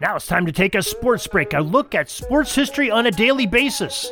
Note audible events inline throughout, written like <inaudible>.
Now it's time to take a sports break, a look at sports history on a daily basis.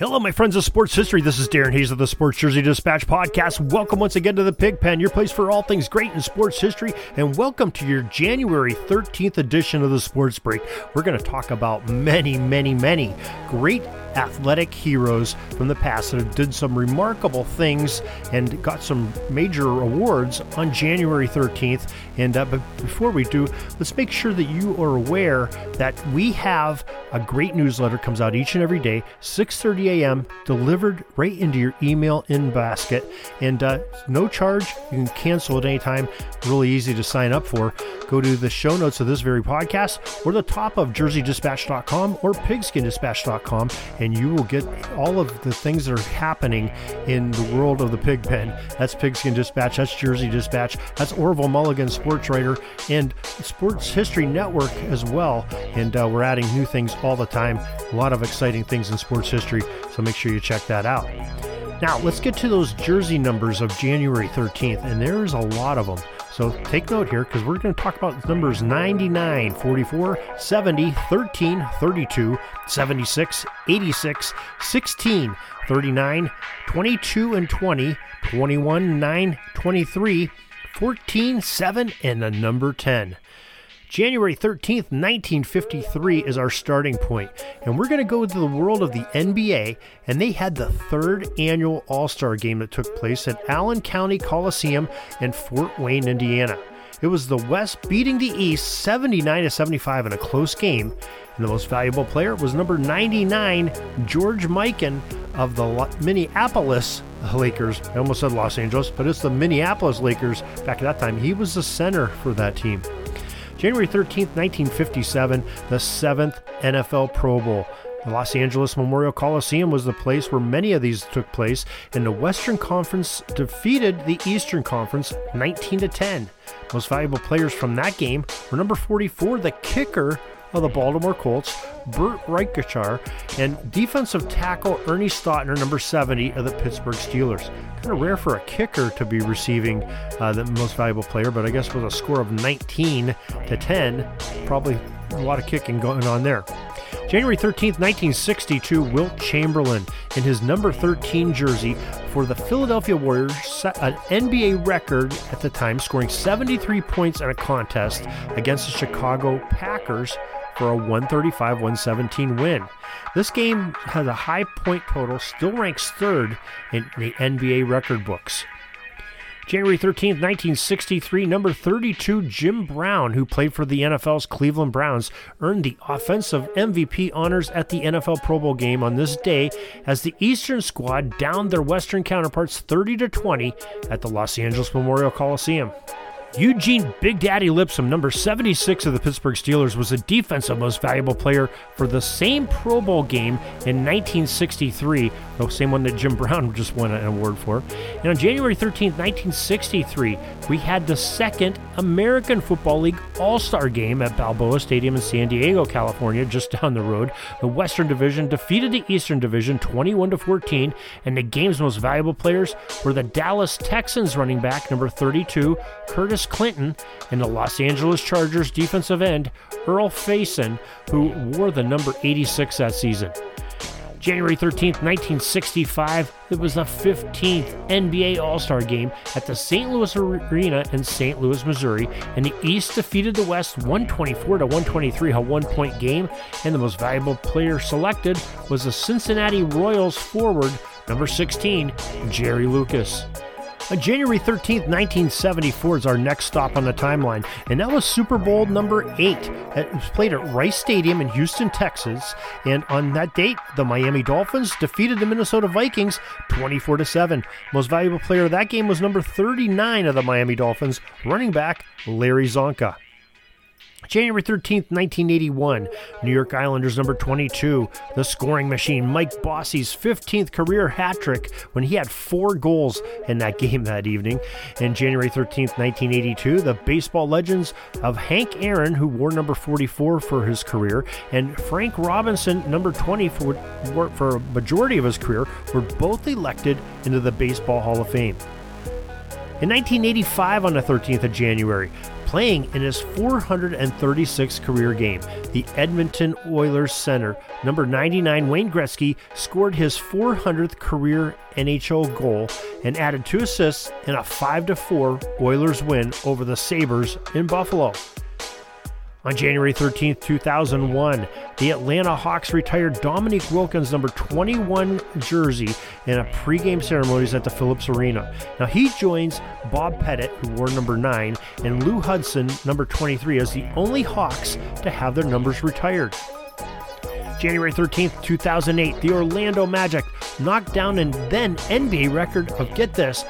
Hello, my friends of sports history. This is Darren Hayes of the Sports Jersey Dispatch podcast. Welcome once again to the Pigpen, your place for all things great in sports history, and welcome to your January 13th edition of the Sports Break. We're going to talk about many, many, many great athletic heroes from the past that have did some remarkable things and got some major awards on January 13th. And uh, but before we do, let's make sure that you are aware that we have a great newsletter comes out each and every day, 6:30 a.m. delivered right into your email in basket, and uh, no charge. You can cancel at any time. Really easy to sign up for. Go to the show notes of this very podcast or the top of JerseyDispatch.com or PigskinDispatch.com and and you will get all of the things that are happening in the world of the pig pen. That's Pigskin Dispatch, that's Jersey Dispatch, that's Orville Mulligan, sports writer, and Sports History Network as well. And uh, we're adding new things all the time. A lot of exciting things in sports history, so make sure you check that out. Now, let's get to those jersey numbers of January 13th, and there's a lot of them. So take note here because we're going to talk about numbers 99, 44, 70, 13, 32, 76, 86, 16, 39, 22 and 20, 21, 9, 23, 14, 7, and the number 10. January 13th, 1953 is our starting point, and we're going to go to the world of the NBA, and they had the third annual All Star game that took place at Allen County Coliseum in Fort Wayne, Indiana. It was the West beating the East 79 to 75 in a close game, and the most valuable player was number 99, George Mikan of the Minneapolis Lakers. I almost said Los Angeles, but it's the Minneapolis Lakers back at that time. He was the center for that team. January 13th, 1957, the seventh NFL Pro Bowl. The Los Angeles Memorial Coliseum was the place where many of these took place, and the Western Conference defeated the Eastern Conference 19 to 10. Most valuable players from that game were number 44, the kicker of the Baltimore Colts, Bert Rechichar, and defensive tackle Ernie Stautner, number 70 of the Pittsburgh Steelers. Kind of rare for a kicker to be receiving uh, the most valuable player, but I guess with a score of 19 to 10, probably a lot of kicking going on there. January 13th, 1962, Wilt Chamberlain in his number 13 jersey for the Philadelphia Warriors set an NBA record at the time, scoring 73 points in a contest against the Chicago Packers for a 135 117 win. This game has a high point total, still ranks third in the NBA record books. January 13, 1963, number 32, Jim Brown, who played for the NFL's Cleveland Browns, earned the offensive MVP honors at the NFL Pro Bowl game on this day as the Eastern squad downed their Western counterparts 30 to 20 at the Los Angeles Memorial Coliseum. Eugene Big Daddy Lipscomb, number 76 of the Pittsburgh Steelers, was the defensive most valuable player for the same Pro Bowl game in 1963, the same one that Jim Brown <laughs> just won an award for. And on January 13, 1963, we had the second American Football League All Star game at Balboa Stadium in San Diego, California, just down the road. The Western Division defeated the Eastern Division 21 to 14, and the game's most valuable players were the Dallas Texans running back number 32, Curtis McClinton, and the Los Angeles Chargers defensive end, Earl Faison, who wore the number 86 that season. January 13th, 1965, it was the 15th NBA All Star game at the St. Louis Arena in St. Louis, Missouri, and the East defeated the West 124 to 123, a one point game, and the most valuable player selected was the Cincinnati Royals forward, number 16, Jerry Lucas. On January 13th, 1974 is our next stop on the timeline, and that was Super Bowl number eight. It was played at Rice Stadium in Houston, Texas, and on that date, the Miami Dolphins defeated the Minnesota Vikings 24 to 7. Most valuable player of that game was number 39 of the Miami Dolphins, running back Larry Csonka. January 13th, 1981, New York Islanders number 22, the scoring machine, Mike Bossy's 15th career hat trick when he had four goals in that <laughs> game that evening. And January 13th, 1982, the baseball legends of Hank Aaron, who wore number 44 for his career, and Frank Robinson, number 20 for, for a majority of his career, were both elected into the Baseball Hall of Fame. In 1985, on the 13th of January, playing in his 436th career game. The Edmonton Oilers center, number 99 Wayne Gretzky, scored his 400th career NHL goal and added two assists in a 5 4 Oilers win over the Sabres in Buffalo. On January 13, 2001, the Atlanta Hawks retired Dominique Wilkins' number 21 jersey in a pregame ceremonies at the Phillips Arena. Now he joins Bob Pettit, who wore number 9, and Lou Hudson, number 23, as the only Hawks to have their numbers retired. January 13, 2008, the Orlando Magic knocked down and then NBA record of, get this,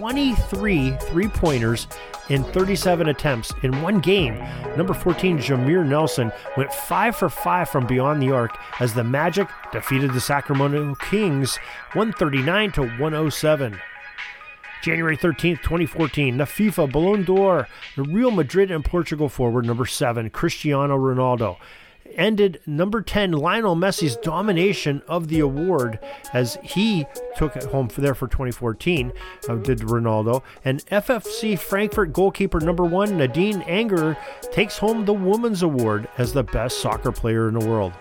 23 three pointers in 37 attempts in one game. Number 14, Jameer Nelson, went 5 for 5 from beyond the arc as the Magic defeated the Sacramento Kings 139 to 107. January 13th, 2014, the FIFA Ballon d'Or, the Real Madrid and Portugal forward number 7, Cristiano Ronaldo ended number 10 Lionel Messi's domination of the award as he took it home for there for 2014, uh, did Ronaldo. And FFC Frankfurt goalkeeper number one Nadine Angerer takes home the Women's Award as the best soccer player in the world.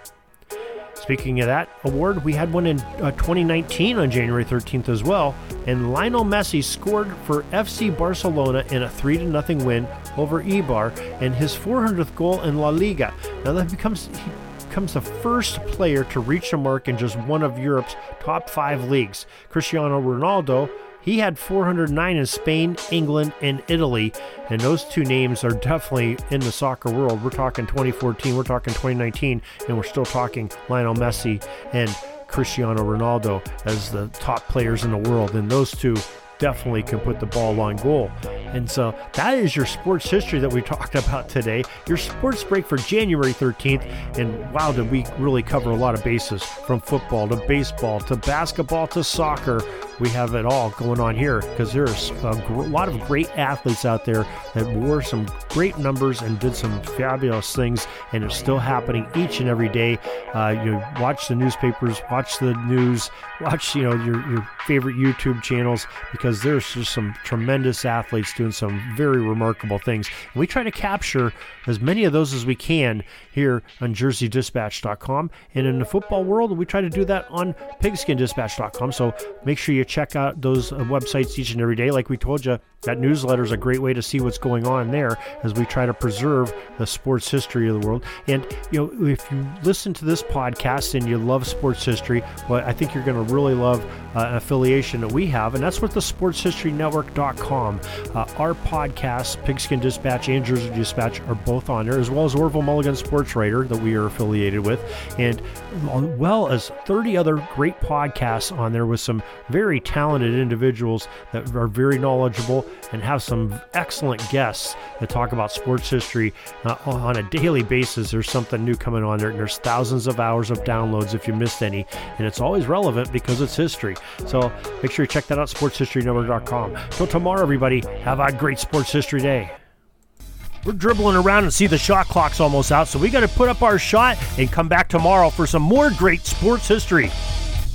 Speaking of that award, we had one in uh, 2019 on January 13th as well, and Lionel Messi scored for FC Barcelona in a 3 0 win over Eibar and his 400th goal in La Liga. Now that becomes he becomes the first player to reach the mark in just one of Europe's top 5 leagues. Cristiano Ronaldo he had 409 in Spain, England, and Italy, and those two names are definitely in the soccer world. We're talking 2014, we're talking 2019, and we're still talking Lionel Messi and Cristiano Ronaldo as the top players in the world, and those two definitely can put the ball on goal. And so that is your sports history that we talked about today. Your sports break for January 13th. And wow, did we really cover a lot of bases from football to baseball to basketball to soccer. We have it all going on here because there's a gr- lot of great athletes out there that wore some great numbers and did some fabulous things, and it's still happening each and every day. Uh, you watch the newspapers, watch the news, watch you know your your favorite YouTube channels because there's just some tremendous athletes doing some very remarkable things. We try to capture as many of those as we can here on JerseyDispatch.com, and in the football world, we try to do that on PigskinDispatch.com. So make sure you check out those uh, websites each and every day. Like we told you, that newsletter is a great way to see what's going on there as we try to preserve the sports history of the world. And you know, if you listen to this podcast and you love sports history, well, I think you're going to really love uh, an affiliation that we have, and that's with the SportsHistoryNetwork.com. Uh, our podcasts, Pigskin Dispatch and Jersey Dispatch, are both on there, as well as Orville Mulligan Sports Writer that we are affiliated with, and well as 30 other great podcasts on there with some very talented individuals that are very knowledgeable and have some excellent guests that talk about sports history uh, on a daily basis. There's something new coming on there, and there's thousands of hours of downloads if you missed any, and it's always relevant because it's history. So make sure you check that out, sportshistorynetwork.com. Till tomorrow, everybody, have a great sports history day. We're dribbling around and see the shot clock's almost out, so we got to put up our shot and come back tomorrow for some more great sports history.